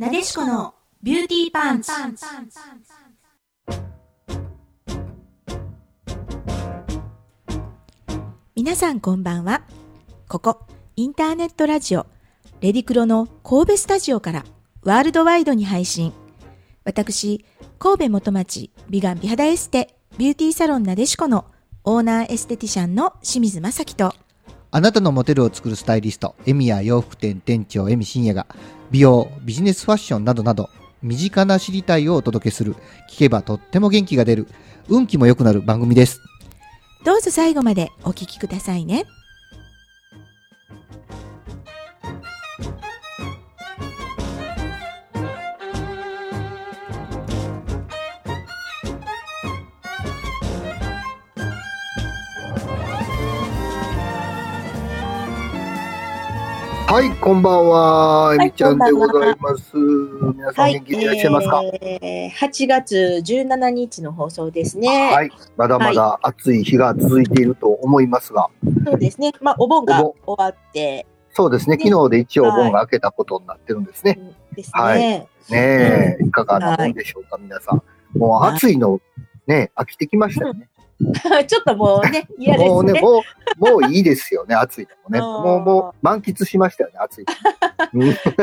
なでしこのビューティーパンチ。皆さんこんばんは。ここ、インターネットラジオ、レディクロの神戸スタジオからワールドワイドに配信。私、神戸元町美顔美肌エステビューティーサロンなでしこのオーナーエステティシャンの清水正樹とあなたのモデルを作るスタイリスト、エミヤ洋服店店長、エミ深夜が、美容、ビジネスファッションなどなど、身近な知りたいをお届けする、聞けばとっても元気が出る、運気も良くなる番組です。どうぞ最後までお聞きくださいね。はい、こんばんは。えみちゃんでございます。皆さんはい元気でいらっしゃいますか、えー、8月17日の放送ですね。はい、まだまだ暑い日が続いていると思いますが、そうですね。まあ、お盆がお終わってそうですね、ね昨日で一応お盆が明けたことになってるんですね。ですね。はいねえ、いかがなもんでしょうか、皆さん。もう暑いの、ね、飽きてきましたよね。ちょっともうね、嫌ですね。もうね、もう、もういいですよね、暑いのもね。うんもう、もう満喫しましたよね、暑い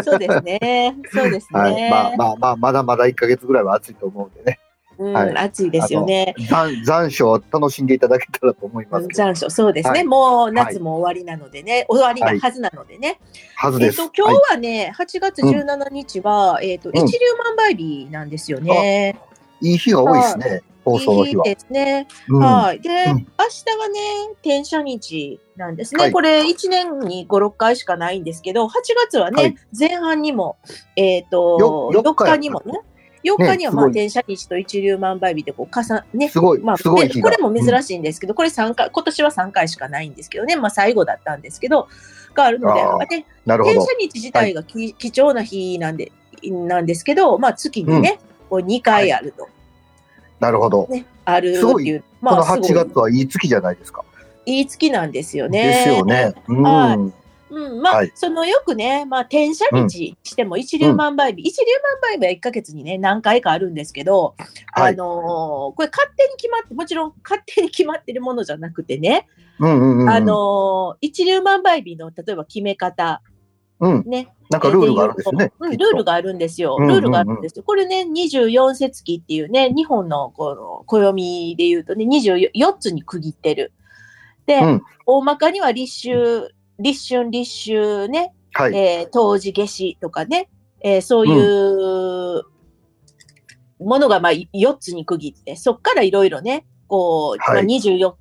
そうですね。そうですね。はい、まあまあまあ、まだまだ1ヶ月ぐらいは暑いと思うんでね。うんはい暑いですよね。残残暑を楽しんでいただけたらと思います。残暑、そうですね。はいもう夏も終わりなのでね、終わりなはずなのでね。はずです。と、今日はね、8月17日は、えっ、と、ん一粒万倍日なんですよね。いい日が多いですね、放送の日は。いいですね。うんはい。で、うん明日がね、転写日なんですね。はいこれ、1年に5、6回しかないんですけど、8月はね、はい前半にも、えっ、とよ、4 4日日にもね、4日には、まあ、転写日と一粒万倍日で、こう、重ね、すごい、まあ、すごい日が。でこれも珍しいんですけど、これ3回、今年は3回しかないんですけどね、まあ、最後だったんですけど、があるので、あーでなるほど転写。日自体がき、貴重な日なんで、なんですけど、まあ、月にね、こう2回あると。なるほど。ね、あるっていう。この8すごい月はいい月じゃないですか。いい月なんですよね。ですよね。うん。はいうん、まあ、はいそのよくね、まあ、転写日しても一粒万倍日、一粒万倍日は1ヶ月にね、何回かあるんですけど、はいあのーこれ勝手に決まって、もちろん勝手に決まってるものじゃなくてね、うんうんうん。あのー一粒万倍日の例えば決め方、うん。ね。なんかルールがあるんですよね。ルールがあるんですよ。ルールがあるんですよ。これね、24節気っていうね、日本のこの暦で言うとね、24つに区切ってる。で、うん大まかには立秋、立春、立秋ね、はい。えー冬至、夏至とかね、えーそういうものがまあ4つに区切って、そっからいろいろね、こう、はいまあ、24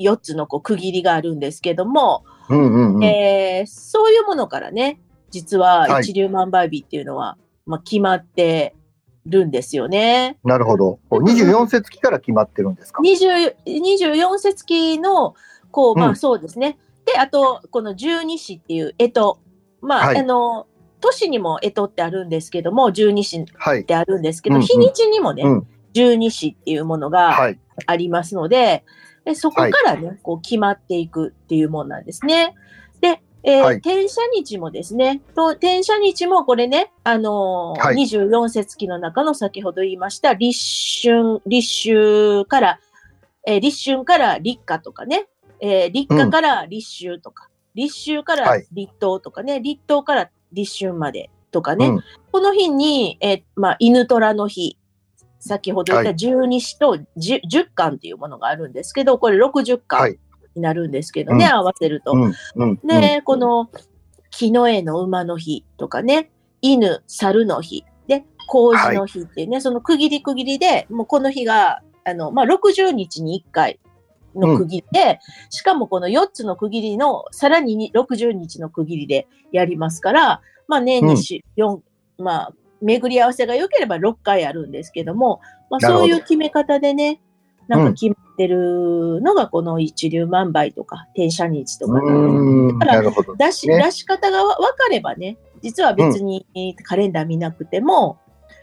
4つのこう区切りがあるんですけども、うんうんうん。えーそういうものからね、実ははい一粒万倍日っていうのは、まあ、決まってるんですよね。なるほど。こう24節気から決まってるんですか？20 24節気の、こう、まあうんそうですね。で、あと、この十二支っていう干支。まあ、はいあの、都市にも干支ってあるんですけども、十二支っはい。てあるんですけど、うんうん日にちにもね、うん十二支っていうものがはい。ありますので、でそこからね、こう決まっていくっていうものなんですね。で、えーはい。転写日もですね、と転写日もこれね、あのーはい。24節気の中の先ほど言いました立春、立秋から、えー立春から立夏とかね、えー立夏から立秋とか、立秋からはい。立冬とかね、立冬から立春までとかね、うん。この日に、えーまあ、犬虎の日、先ほど言ったはい。十二支と十十巻っていうものがあるんですけど、これ60は巻い。になるんですけどね、うん。合わせると。うんうん。で、この木の絵の馬の日とかね、犬、猿の日、で、麹の日っていうね、その区切り区切りで、もうこの日が、あの、まあ、60日に1回の区切りで、しかもこの4つの区切りの、さらにに60日の区切りでやりますから、まあ、年にし、4、まあ、巡り合わせが良ければ6回あるんですけども、まあ、そういう決め方でね、なんか決まってるのがこの一粒万倍とか、転写日とかなんでうん。なるほど。出し、ね出し方がわ分かればね、実は別にカレンダー見なくても、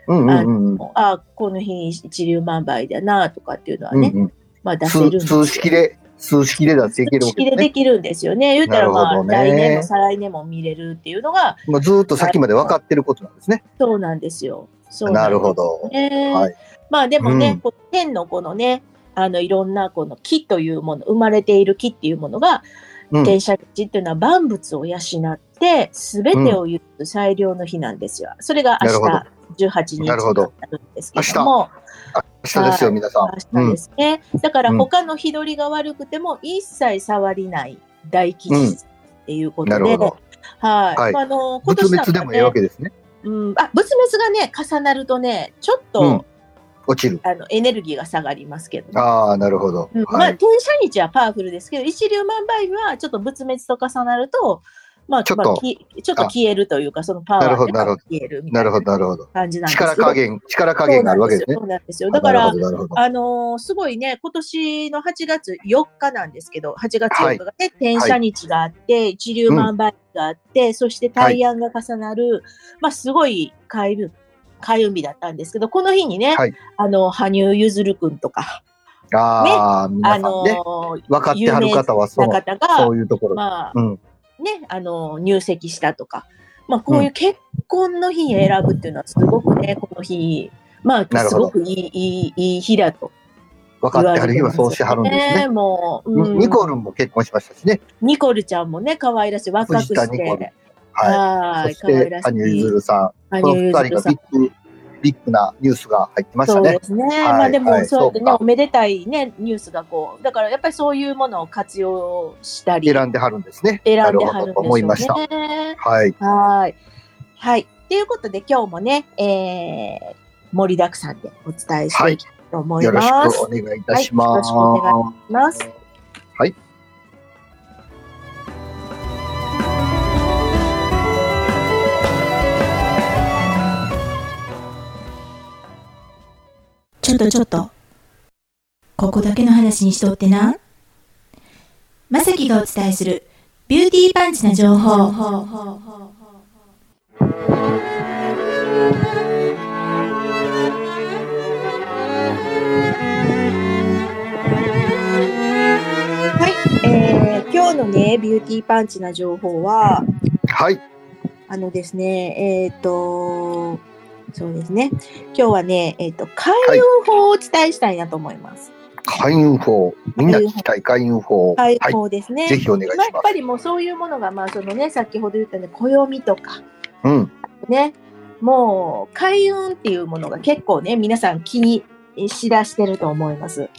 うんうんうんうん。あこの日一粒万倍だなとかっていうのはね、うんうんまあ出せるんですよ数数式で数式でていけるわ式でけですね。できるんですよね。言ったらまあ、ね来年も再来年も見れるっていうのが、もうずーっと先まで分かってることなんですね。そうなんですよ。そうなんるほど。ね。はいまあでもね、うんこう天のこのね、あのいろんなこの木というもの、生まれている木っていうものが、うん。天赦日っていうのは万物を養って、すべてを許す最良の日なんですよ。それが明日18日にななるほどるんですけども、明日ですよ、皆さん。明日ですね。だからうん他の日取りが悪くても一切触りない大吉日っていうことで、なるほど。はい。はいまあ、あの、今仏年なんか滅でもいいわね、けですね。うん、あ、仏滅がね、重なるとね、ちょっと、うん落ちる。あの、エネルギーが下がりますけどね。ああ、なるほど。うんまあ、はい。天赦日はパワフルですけど、一粒万倍日はちょっと仏滅と重なると、まあ、ちょっとちょっと消えるというか、そのパワーがなるほど消えるみたないるほど、ななるほど。感じなんです。力加減、力加減があるわけですね。そうなんですよ。だから。あのーすごいね、今年の8月4日なんですけど、8月4日がね、天赦日があって、一粒万倍日があって、そして大安が重なる、まあ、すごい開運、開運日だったんですけど、この日にね、はいあの、羽生結弦くんとか、ああ、皆あさんの分かってはる方は、そなの、方がそ、ういうところ。まあ、うん。ね、あの、入籍したとか、まあ、こういう結婚の日に選ぶっていうのはすごくね、この日、まあ、すごくいい、いい、いい日だと分かってはる日はそうしはるんですね。もう、うんニコルンも結婚しましたしね。ニコルちゃんもね、可愛らしい、若くして。は。はいい、そして。羽生結弦さん。羽この二人がビ。ッグ、ビッグなニュースが入ってましたね。そうですね。まあでも、はいそうやってね、おめでたいね、ニュースがこう、だからやっぱりそういうものを活用したり、選んではるんですね。選んではるんでしょう思いました。ね。はい。はい。はい。ということで、今日もね、えー、盛りだくさんでお伝えしていきたいと思いよろします。くお願いいたします。はいよろしくお願います。はい。ちょっとちょっと。ここだけの話にしとってな。まさきがお伝えするビューティーパンチな情報。はい。えー、今日のね、ビューティーパンチな情報は、はい。あのですね、えっ、と、そうですね。今日はね、えっ、と、開運法をお伝えしたいなと思います。開運法。みんな聞きたい開運法。はい開運。法ですね。ぜひお願いしまあ、やっまぱりもうそういうものが、まあそのね、先ほど言ったね、暦とか、す。うん。ね、もう開運っていうものが結構ね、皆さん気にしだしてると思います。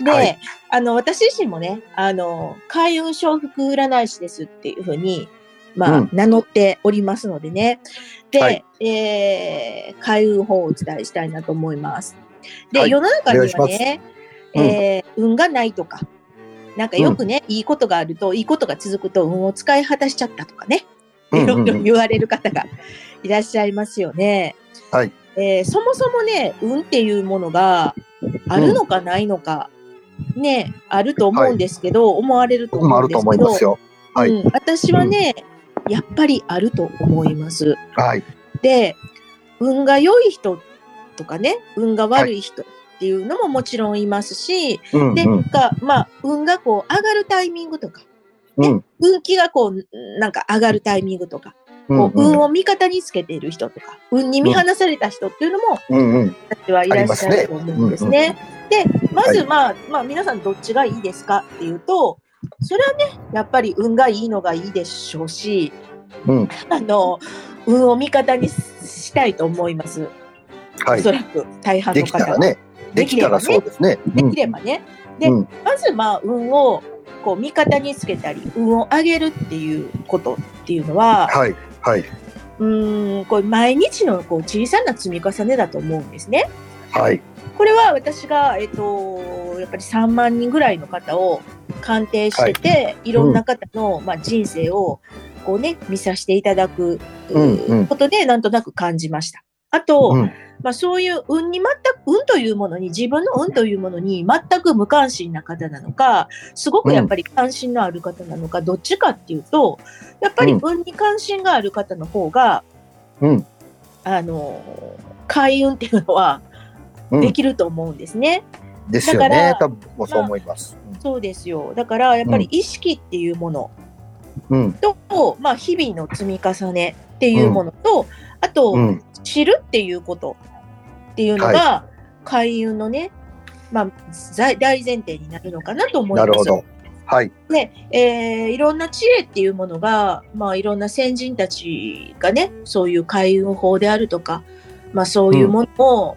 で、はいあの、私自身もね、あの、開運承福占い師ですっていうふうに、まあ、うん。名乗っておりますのでね。で、はい。えー開運法をお伝えしたいなと思います。で、はい。世の中にはね、うんえー運がないとか、なんかよくね、いいことがあると、いいことが続くと運を使い果たしちゃったとかね、うんいろいろうん言われる方がいらっしゃいますよね。はい。えーそもそもね、運っていうものがあるのかないのか、ね、あると思うんですけど、思われると思うんですけど、思いますよ。はい。うん、私はね、やっぱりあると思います。はい。で、運が良い人とかね、運が悪い人っていうのももちろんいますし、で、うんうん。がまあ、運がこう上がるタイミングとか、うん。運気がこう、なんか上がるタイミングとか、うんこう運を味方につけている人とか、運に見放された人っていうのも、うんうん。私はいらっしゃると思うんですね。で、まず、まあ、まあ、皆さんどっちがいいですかっていうと、それはね、やっぱり運がいいのがいいでしょうし、うん。あの、運を味方にしたいと思います。はいおそ。らく大半での方ね。できたらそうですね。できればね。で、うんまずまあ運をこう味方につけたり運を上げるっていうことっていうのははい。はい。うーんこれ毎日のこう小さな積み重ねだと思うんですね。はい。これは私が、えっと、やっぱり3万人ぐらいの方を鑑定してて、い、ろんな方の、まあ、人生をこうね見させていただく、うんうんことでなんとなく感じました。あと、うん。まあ、そういう運に全く、運というものに、自分の運というものに全く無関心な方なのか、すごくやっぱり関心のある方なのか、どっちかっていうと、やっぱりうん運に関心がある方の方が、うん。あの、開運っていうのはうんできると思うんですね。ですよだからね。多分そう思います。そうですよ。だから、やっぱり意識っていうものうん。と、まあ、日々の積み重ねっていうものと、あと、うん。知るっていうことっていうのが、開運のね、まあ、大大前提になるのかなと思います。なるほど。はい。で、えーいろんな知恵っていうものが、まあ、いろんな先人たちがね、そういう開運法であるとか、まあ、そういうものを、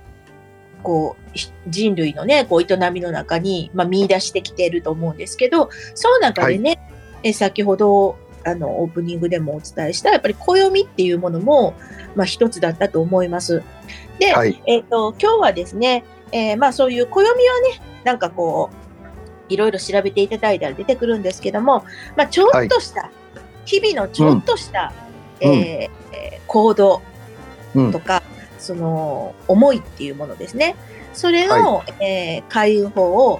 こう、ひ人類のね、こう、営みの中に、まあ、見出してきていると思うんですけど、その中でね、え先ほど、あの、オープニングでもお伝えした、やっぱり暦っていうものも、まあ、一つだったと思います。で、はい。えっ、と、今日はですね、えーまあそういう暦はね、なんかこう、いろいろ調べていただいたら出てくるんですけども、まあちょっとした、日々のちょっとした、うんえーえー行動うんと。か、その思いっていうものですね。それの、えー開運法を、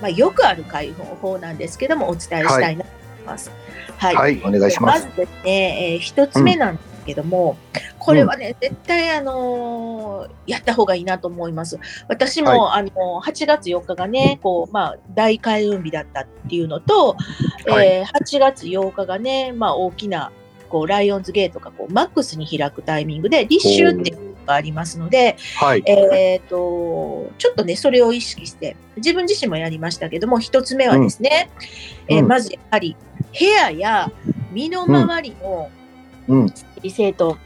まあよくある開運法なんですけども、お伝えしたいなと思います。はい。はい。お願いしま。ますずですね、えー一つ目なんですけども、これはね、絶対、あのーやった方がいいなと思います。私も、あのー8月4日がね、こう、まあ、大開運日だったっていうのと、はいえー8月8日がね、まあ、大きな、こう、ライオンズゲートがこう、マックスに開くタイミングで、立秋っていうのがありますので、はい。えっ、と、ちょっとね、それを意識して、自分自身もやりましたけども、一つ目はですね、えーうんうんまずやはり、部屋や身の回りのうん。理整頓、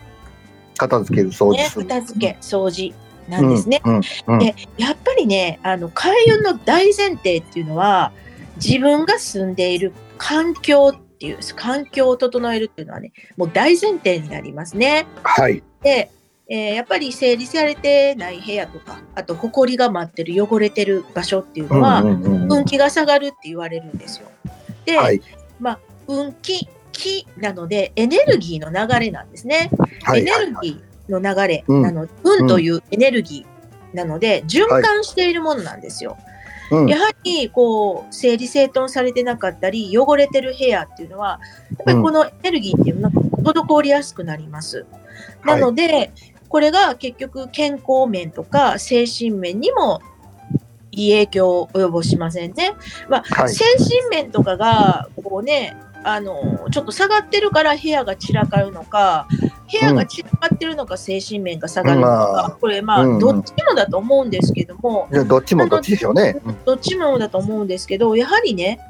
片付ける、掃除ね。片付け、掃除なんですね。うん。うん。うんでやっぱりね、あの、開運の大前提っていうのは、自分が住んでいる環境っていう、環境を整えるっていうのはね、もう大前提になりますね。はい。で、えーやっぱり整理されてない部屋とか、あと、埃が舞ってる、汚れてる場所っていうのは、運気が下がるって言われるんですよ。で、はい。まあ、運気、気なので、エネルギーの流れなんですね。はい。エネルギーの流れうんなの、運というエネルギーなので、循環しているものなんですよ。うんやはり、こう、整理整頓されてなかったり、汚れてる部屋っていうのは、やっぱりこのエネルギーっていうのが滞りやすくなります。なので、これが結局健康面とか精神面にもいい影響を及ぼしませんね。まあ、はい精神面とかが、こうね、あの、ちょっと下がってるから部屋が散らかるのか、部屋が散らかってるのか精神面が下がるのまかあ、これまあ、どっちもだと思うんですけども、いやどっちもどっちでしょうね。うん。どっちもだと思うんですけど、やはりね、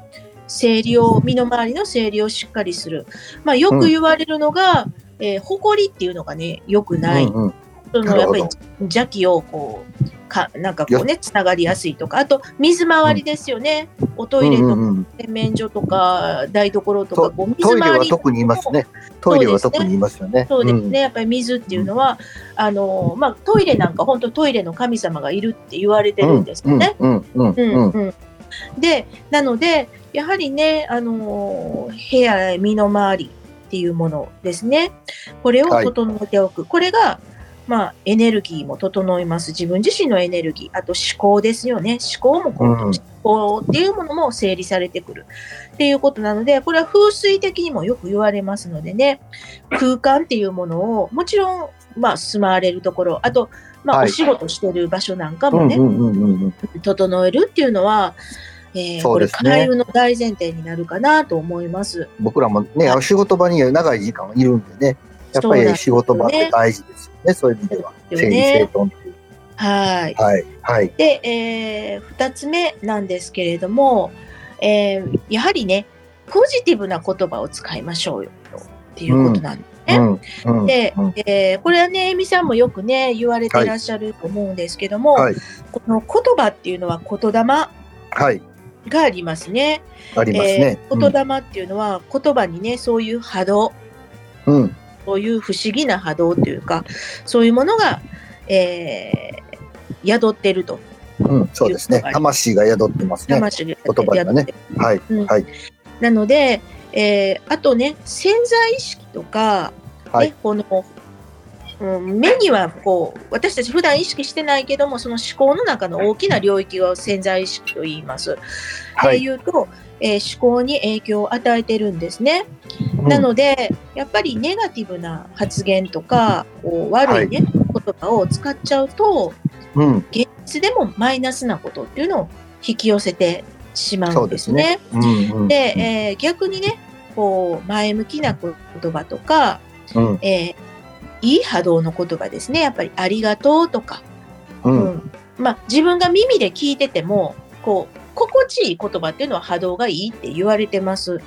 整理を、身の回りの整理をしっかりする。まあ、よく言われるのが、えー、埃っていうのがね、良くない。うんうんそのやっぱり邪気をこう、かなんかこうね、つながりやすいとか、あと水回りですよね。おトイレとかうんうんうん洗面所とか台所とか、とこうトイレ水回りは特に言いますね。トイレは特に言いますよね。そうですね、やっぱり水っていうのは、あのまあ、トイレなんか本当トイレの神様がいるって言われてるんですよね。うん。うんうんううんんうんで、なので、やはりね、あのー部屋、身の回りっていうものですね。これをはい整えておく。これが、まあ、エネルギーも整います。自分自身のエネルギー。あと思考ですよね。思考もこう、うん思考っていうものも整理されてくる。っていうことなので、これは風水的にもよく言われますのでね、空間っていうものを、もちろん、まあ、住まわれるところ、あと、まあ、はいお仕事してる場所なんかもね、整えるっていうのは、えーこれ、そうですね開運の大前提になるかなと思います。僕らもね、仕事場に長い時間いるんでね、やっぱり仕事場って大事ですよね、そういう意味では。整理整ね。頓っていう。はい。はい。はい。で、えー二つ目なんですけれども、えーやはりね、ポジティブな言葉を使いましょうよ、っていうことなんですね。うん。うんでうん、えーこれはね、エミさんもよくね、言われていらっしゃると思うんですけども、はい。この言葉っていうのは言霊がはい。ありますね。ありますね。えー言霊っていうのは、言葉にね、そういう波動、うん。うん。そういう不思議な波動というか、そういうものが、えー宿ってると。うん。そうですね。魂が宿ってますね。魂が言葉にはねはい。うんはい。なので、えーあとね、潜在意識とか、ねはいこの、うん、目にはこう、私たち普段意識してないけども、その思考の中の大きな領域を潜在意識と言います。はい。で言うと、えー思考に影響を与えてるんですね。うんなので、やっぱりネガティブな発言とか、こう悪いね、言葉を使っちゃうと、うん。現つでもマイナスなことっていうのを引き寄せてしまそううんでですすね。ね。うんうんで、えー逆にね、こう、前向きな言葉とか、うんえーいい波動の言葉ですね。やっぱり、ありがとうとか、ううんんまあ、自分が耳で聞いてても、こう、心地いい言葉っていうのは波動がいいって言われてます。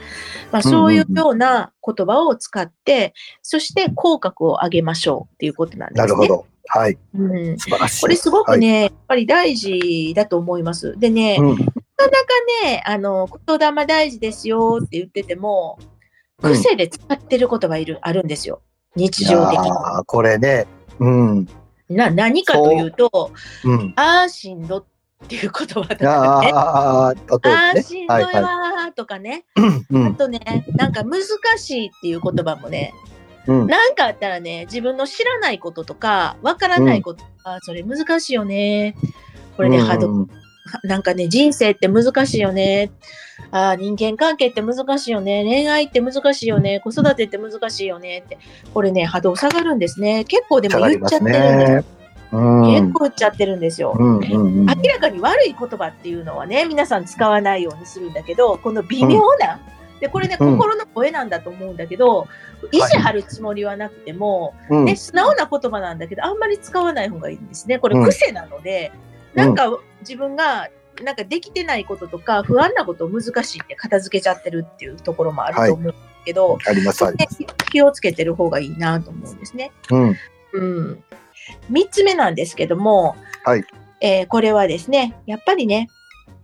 まあ、そういうような言葉を使って、そして口角を上げましょうっていうことなんですね。なるほど。はい。うん。素晴らしい。これすごくね、やっぱり大事だと思います。でね、はい。うんなかなかね、あの、言霊大事ですよって言ってても、うん癖で使ってる言葉いる、あるんですよ。日い常的に。やーこれね。うん。な、何かというと、うん。あーしんどっっていう言葉だかね。ああ、しんどいわとかね。あうん。とね、なんか難しいっていう言葉もね、うん。なんかあったらね、自分の知らないこととか、わからないこととか、それ難しいよね。これね、波動うんなんかね、人生って難しいよね。あー人間関係って難しいよね。恋愛って難しいよね。子育てって難しいよねって。これね、波動下がるんですね。結構でも言っちゃってるんです。結構言っちゃってるんですよ。うんうんうん。明らかに悪い言葉っていうのはね、皆さん使わないようにするんだけど、この微妙な、で、これね、うん心の声なんだと思うんだけど、意地張るつもりはなくても、うんね、素直な言葉なんだけど、あんまり使わない方がいいんですね。これうん癖なので、なんか自分が、なんかできてないこととか、不安なことを難しいって片付けちゃってるっていうところもあると思うんですけど、ありますありねます。気をつけてる方がいいなと思うんですね。うん。うん。三つ目なんですけども、はいえーこれはですね、やっぱりね、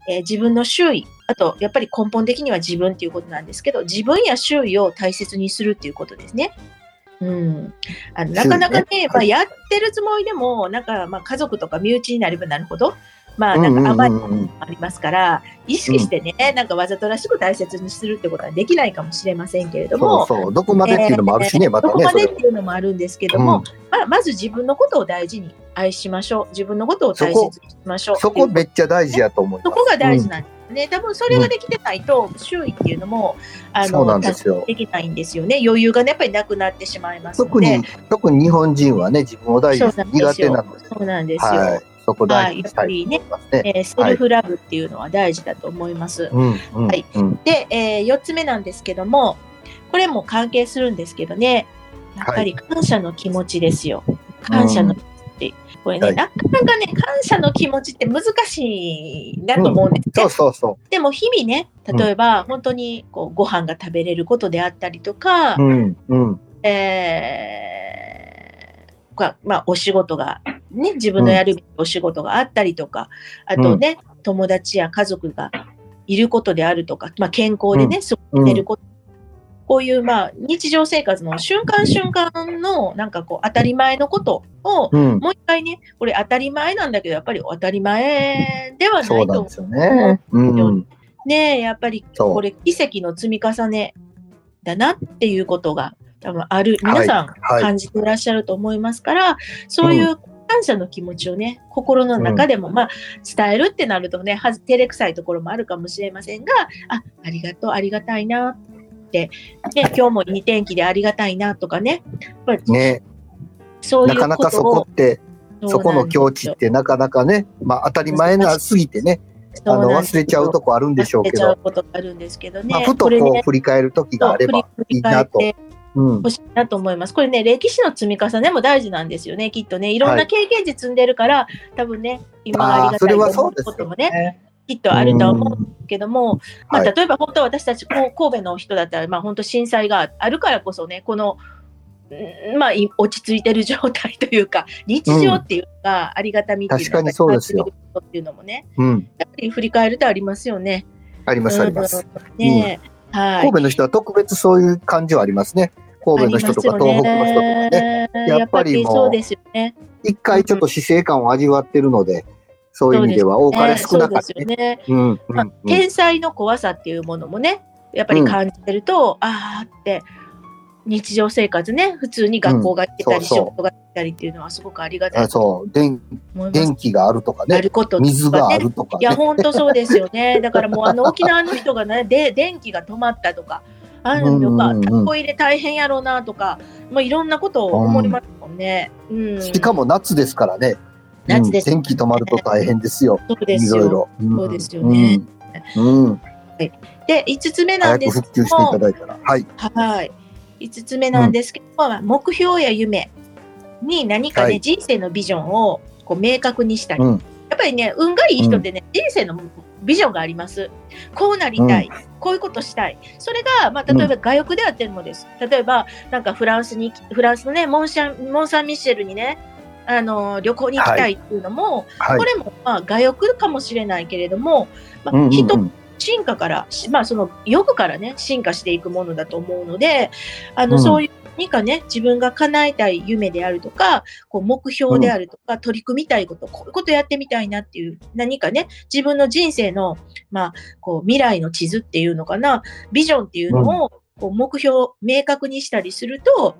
えー自分の周囲、あと、やっぱり根本的には自分っていうことなんですけど、自分や周囲を大切にするっていうことですね。うん。あのなかなかねまあ、やってるつもりでも、なんか、まあ、家族とか身内になればなるほど、まあ、うんかあまりうんうんありますから、意識してね、なんかわざとらしく大切にするってことはできないかもしれませんけれどそもう、そう。どこまでっていうのもあるしね、またね。どこまでっていうのもあるんですけども、まあ、まず自分のことを大事に愛しましょう。自分のことを大切にしましょう。そこめっちゃ大事やと思います。そこが大事なんですね。多分それができてないと、周囲っていうのも、あそうなの、んですよできないんですよね。余裕がね、やっぱりなくなってしまいますの特で。に、特に日本人はね、自分を大事に苦手なので。そうなんですよ。はい。そこ大事にしたいと思いますね。えーセルフラブっていうのは大事だと思います。はいうん。で、え4つ目なんですけども、これも関係するんですけどね、やっぱり感謝の気持ちですよ。感謝の気持ち。これね、はいなかなかね、感謝の気持ちって難しいなと思うんですね。そうそうそでも日々ね、例えば本当にこうご飯が食べれることであったりとか、う。うん、うん。えーがまあ、お仕事が、ね、自分のやるお仕事があったりとか、あとね、友達や家族がいることであるとか、まあ、健康でね、過ごせること、こういう、まあ、日常生活の瞬間瞬間の、なんかこう、当たり前のことを、うん。もう一回ね、これ当たり前なんだけど、やっぱり当たり前ではないとなんですよね。うん。ね、やっぱりこれ奇跡の積み重ねだなっていうことが多分ある、皆さんはい。感じていらっしゃると思いますから、そういう感謝の気持ちをね、心の中でも、まあ、伝えるってなるとね、はず照れくさいところもあるかもしれませんが、あ、ありがとう、ありがたいなって、ね、今日もいい天気でありがたいなとかね、やっぱりね、そういうなかなかそこを、って、そこの境地ってなかなかね、まあ当たり前なすぎてね、あの忘れちゃうとこあるんでしょうけど忘れちゃう、ことがあるんですけどね。まあふとこう振り返る時があればいいなと。返ってうん。欲しいなと思います。これね、歴史の積み重ねも大事なんですよね、きっとね。いろんな経験値積んでるから、多分ね、今がありがたいと思うこともね、ね。きっとあるとは思うんんですけども、まあ、はい例えば本当私たち神戸の人だったら、まあ、本当震災があるからこそね、この、うんまあ、い落ち着いてる状態というか、日常っていうか、ありがたみっていうの確かにそうっていうのもね、うん。やっぱり振り返るとありますよね。ありますあります。うんねはい。神戸の人は特別そういう感じはありますね。神戸の人とか東北の人とかね。ねやっぱりもう。一回ちょっと死生観を味わってるので、そういう意味では多かれ少なかったね。天才の怖さっていうものもね、やっぱり感じてると、ああって、日常生活ね、普通に学校が行ってたり、うんそうそう仕事が行ったりっていうのはすごくありがたいあとそう、電。電気があるとかあね、ることとか水があね。るとかいや、ね。本当そうですよね。だからもう、あの、沖縄の人がね、で、電気が止まったとか、あるのか、うんうんうんタコ入れ大変やろうなとか、もういろんなことを思いますもんね。うん。しかも夏ですからね、夏です。天気止まると大変ですよ。そうですいろいよ。ろ。んそうですよね。うん。うんで、5つ目なんです復旧していただいたら。はい。はい。5つ目なんですけど、まあ目標や夢に何かね、はい人生のビジョンをこう明確にしたり、うん。やっぱりね、運がいい人ってね、人生のビジョンがあります。こうなりたい。こういうことしたい。それが、まあ、例えば外欲であってもです。例えば、なんかフランスに、フランスのね、モンシャン、モンサンミッシェルにね、あの、旅行に行きたいっていうのも、はいこ。れも、まあ、外欲かもしれないけれども、まあうんうんうん人進化から、しまあ、その欲からね、進化していくものだと思うので、あの、うん。そういう何かね、自分が叶えたい夢であるとか、こう目標であるとか、取り組みたいこと、こういうことやってみたいなっていう、何かね、自分の人生の、まあ、こう、未来の地図っていうのかな、ビジョンっていうのを、こう目標を明確にしたりすると、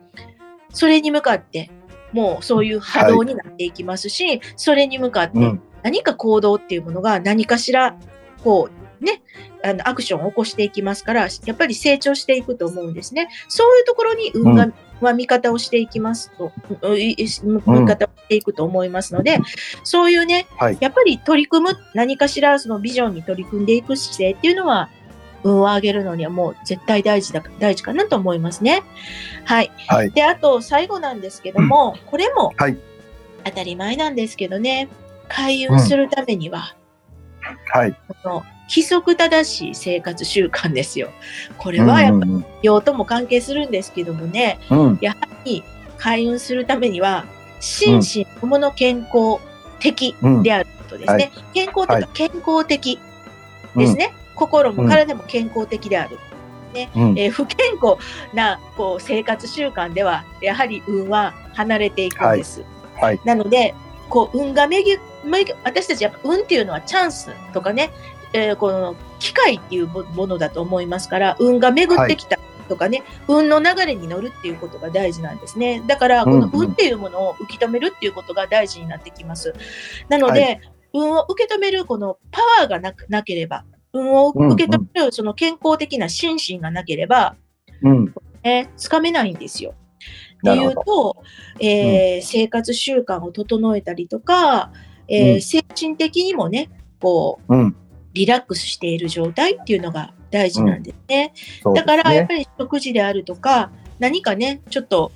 それに向かって、もうそういう波動になっていきますし、それに向かってうん。何か行動っていうものが何かしら、こう、ね、あの、アクションを起こしていきますから、やっぱり成長していくと思うんですね。そういうところに運が、は見方をしていきますと、ういい見方をしていくと思いますので、そういうね、はいやっぱり取り組む、何かしらそのビジョンに取り組んでいく姿勢っていうのは、運を上げるのにはもう絶対大事だ、大事かなと思いますね。はい。はい。で、あと最後なんですけども、これもはい当たり前なんですけどね、開運するためには、はい。この規則正しい生活習慣ですよ。これはやっぱりうん用とも関係するんですけどもね、うんうん。やはり開運するためには、心身ともの健康的うんであることですね。はい健康というか健康的ですね。心も体も健康的である。うん。えー不健康なこう生活習慣では、やはり運は離れていくんです。はいはいなので、こう運がめぎめぎ私たちやっぱ運っていうのはチャンスとかね、えーこの機会っていうもものだと思いますから、運が巡ってきたとかね、運の流れに乗るっていうことが大事なんですね。だから、このうんうん運っていうものを受け止めるっていうことが大事になってきます。なので、は運を受け止めるこのパワーがなくなければ、運を受け止めるその健康的な心身がなければ、うん。えーつかめないんですよ。っていうと、えー生活習慣を整えたりとか、えーうん精神的にもね、こう、うん。リラックスしている状態っていうのが大事なんですね。そうですね。だから、やっぱり食事であるとか、何かね、ちょっと、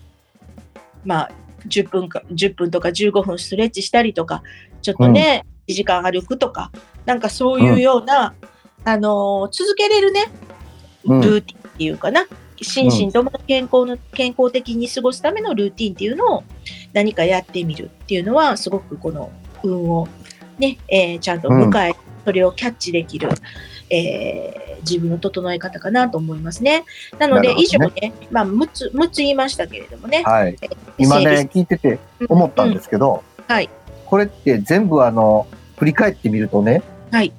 まあ、10分か、10分とか15分ストレッチしたりとか、ちょっとね、1時間歩くとか、なんかそういうような、あのー続けれるね、うん。ルーティンっていうかな、心身とも健康の、健康的に過ごすためのルーティンっていうのを何かやってみるっていうのは、すごくこの運をね、えーちゃんと迎え、それをキャッチできる、えー自分の整え方かなと思いますね。なので、以上ね、まあ、6つ、6つ言いましたけれどもね。はい。今整ね、聞いてて理思ったんですけど、はい。これって全部あの、振り返ってみるとね、はい。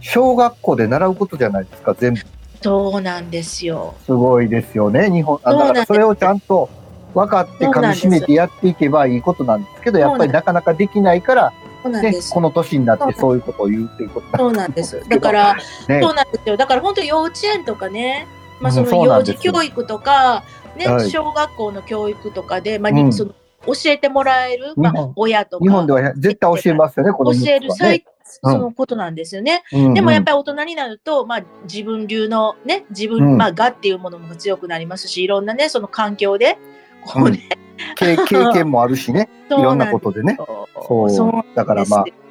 小学校で習うことじゃないですか、全部。そうなんですよ。すごいですよね、日本。あだからそれをちゃんと分かって噛み締めてやっていけばいいことなんですけど、やっぱりなかなかできないから、ねそうなんで、す。この年になってそういうことを言うっていうことそうなんです。だから、ね。そうなんですよ。だから本当幼稚園とかね、まあうんその幼児教育とか、ね、はい。小学校の教育とかで、まあ、うん。にその教えてもらえる、まあ親とか、日本では絶対教えますよね、この教える最、そのことなんですよね。うんうん。でもやっぱり大人になると、まあ自分流のね、自分、うん。まあ我っていうものも強くなりますし、いろんなね、その環境で、こうね、経 経験もあるしね、いろんなことでね。そうだからまあです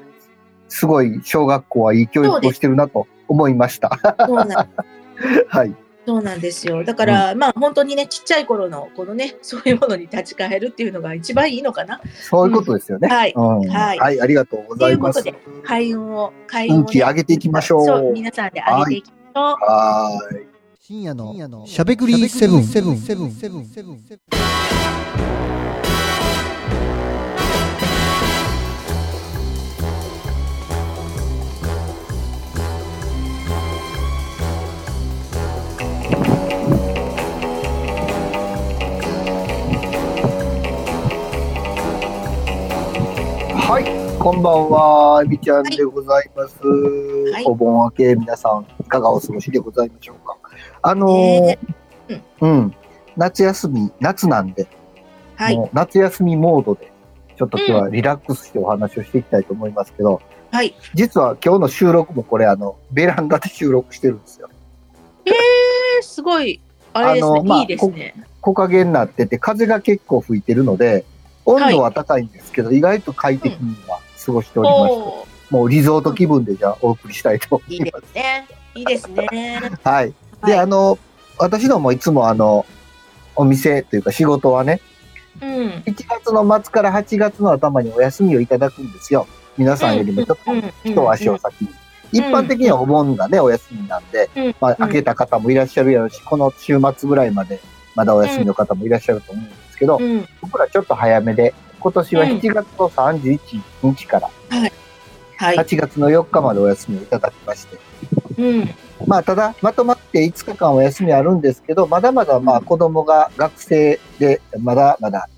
すごい小学校はいい教育をしてるなと思いました。そうなん はい。そうなんですよ。だから、まあ本当にね、ちっちゃい頃のこのね、そういうものに立ち返るっていうのが一番いいのかな。そういうことですよね。うんはいうんはいはい、ありがとうごとざいうますいことで。、開運を、開運を、運気上げていきましょう。そう、皆さんで上げていきましょう。はーい。深夜のしゃべくりセブンセブンセブンセブンセブンこんばんは、えみちゃんでございます。いお盆明け、皆さん、いかがお過ごしでございましょうか。あのーねうん、夏休み、夏なんで、はい。もう夏休みモードでちょっと今日はリラックスしてお話をしていきたいと思いますけど、はい。実は今日の収録もこれあの、ベランダで収録してるんですよ。えー、すごい、あれですね。まあいいですね。木陰になってて、風が結構吹いてるので、温度は高いんですけど、意外と快適には過ごしておりまして、もうリゾート気分でじゃあお送りしたいと思いいでいます。すね。いいですね。はい。で、はいあの、私どもいつもあの、お店というか仕事はね、うん。1月の末から8月の頭にお休みをいただくんですよ。皆さんよりもちょっと一足を先に。一般的にはお盆がね、お休みなんで、うんまあ、開けた方もいらっしゃるやろうし、この週末ぐらいまでまだお休みの方もいらっしゃると思うんですけど、うん。僕らちょっと早めで、今年はうん。7月の31日から。はい。8月の4日までお休みをいただきまして、うん。まあ、ただ、まとまって5日間お休みあるんですけど、まだまだまあうん。子供が学生で、まだまだ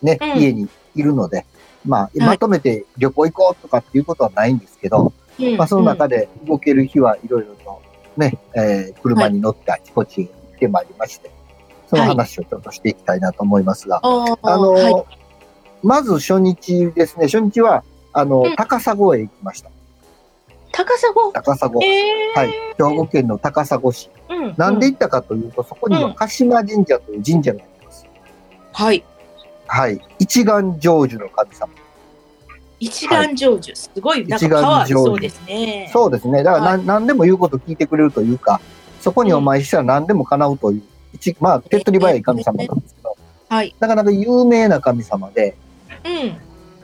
ね、うん。家にいるので、まあ、い。まとめて旅行行こうとかっていうことはないんですけど、うん。まあ、その中で動ける日はいろいろとね、えー車に乗ってあちこちへ来てまいりまして、その話をちょっとしていきたいなと思いますが、ああの、はい。まず初日ですね、初日は、あの、うん高砂へ行きました。高砂？高砂。えー。はい。兵庫県の高砂市。うん。なんで行ったかというと、そこにうんは鹿島神社という神社があります。はい。はい。一眼成就の神様。一眼成就。すごい、なんかパワーそうですね。そうですね。だからは何,、何でも言うこと聞いてくれるというか、そこにお参りしたら何でも叶うという、一まあ、手っ取り早い神様なんですけど、はい。なかなか有名な神様で、うん。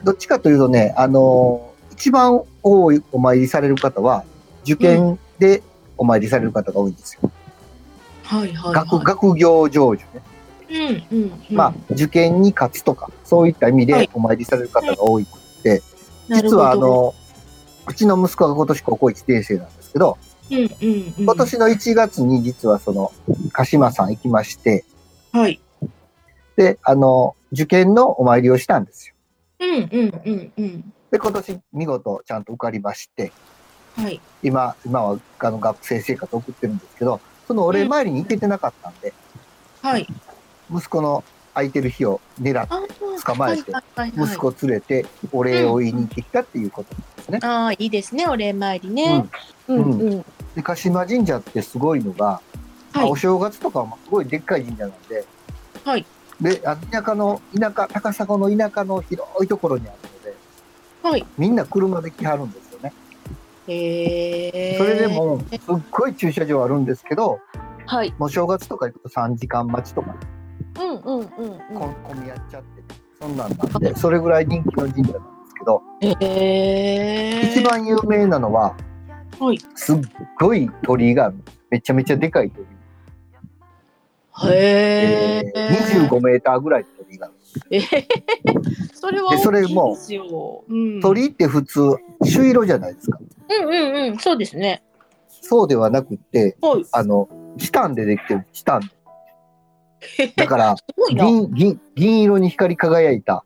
どっちかというとね、あのー一番多いお参りされる方は、受験でお参りされる方が多いんですよ。はいはい、学、業成就ね。い。うんうん、うん。まあ、受験に勝つとか、そういった意味はいでお参りされる方が多い。なるほど実はあ、の、うちの息子が今年高校1年生なんですけど、うんうんうん。今年の1月に実はその、鹿島さん行きまして、はい。で、あの、受験のお参りをしたんですよ。うんうんうんうん。で、今年見事ちゃんと受かりまして、はい。今、今はあの学生生活を送ってるんですけど、そのお礼参りに行けてなかったんで、はい。息子の空いてる日を狙って、あ捕まえて息子を連れてお礼を言いに行ってきたっていうことですね。ああ、いいですね、お礼参りね。うんううんん。で、鹿島神社ってすごいのが、まあはいお。正月とかもすごいでっかい神社なんで、はい。で、あ田舎の、田舎、高砂の田舎の広いところにあるので、はい。みんな車で来はるんですよね。へえ。それで。も、すっごい駐車場あるんですけど、はい。もう正月とか行くと3時間待ちとか、うんうんうんこ混み合っちゃって、そんなんなんで、それぐらい人気の神社なんですけど。一。番有名なのは、はい。すっごい鳥居がめちゃめちゃでかい鳥居。へええ。ー、25メーターぐらいの鳥居がある。えーそれはでそれも大きいですよ。うん。鳥居って普通、朱色じゃないですか。うんうんうん。そうですね。そうではなくって、はい。あの、チタンでできてる、チタン。だから。銀、銀、銀色に光り輝いた、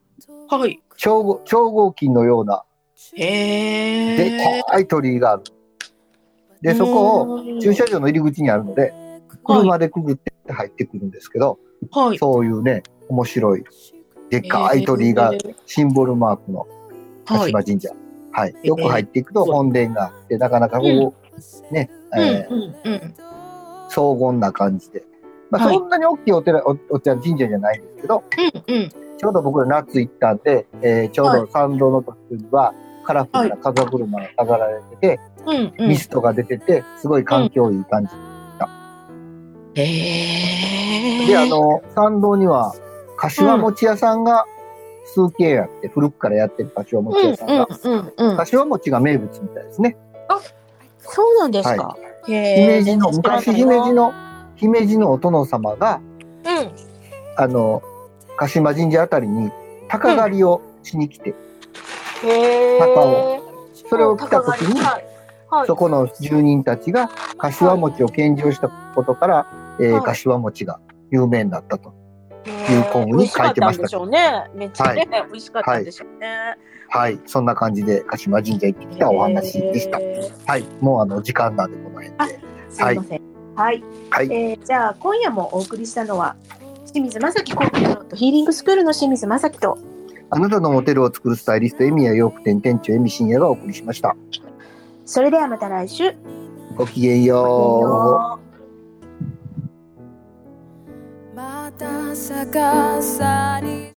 はい。超合、超合金のような、へえ。でかい鳥居がある。で、そこを、を駐車場の入り口にあるので、車でくぐって入ってくるんですけど、はい。そういうね、面白い、でかい鳥居がシンボルマークの鹿はい。島神社。はい。よく入っていくと本殿があって、なかなかこう、ね、え。荘厳な感じで。まあ、はいそんなに大きいお寺、おお茶神社じゃないんですけど、うんうん。ちょうど僕ら夏行ったんで、えーちょうど参道の途中には、カラフルな風車が飾られてて、うんうん。ミストが出てて、すごい環境いい感じ。へえ。で、あ、の、参道には、柏餅屋さんが数軒あって、古くからやってる柏うん餅屋さんが、うんうんうん。柏餅が名物みたいですね。そうなんですか。へえ。姫路の、昔姫路。の、姫路のお殿様が、うん。あの、鹿島神社あたりに、鷹狩りをしに来て。鷹をそれを来た時に、はい。はいそこの住人たちが柏餅を献上したことから、えーはい柏餅が有名になったと。へいう項目に書いてましたしね。めっちゃね、美味しかったんでしょうね。はい。そんな感じで鹿島神社行ってきたお話でした。へはい。もうあの、時間なんでこの辺あで。ーすいません。はい。はい。えーじゃあ今夜もお送りしたのは清水正樹コーチのヒーリングスクールの清水正樹とあなたのモテルを作るスタイリスト、エミヤ洋服店店長、エミ深夜がお送りしました。それではまた来週。ごきげんよう。た逆さに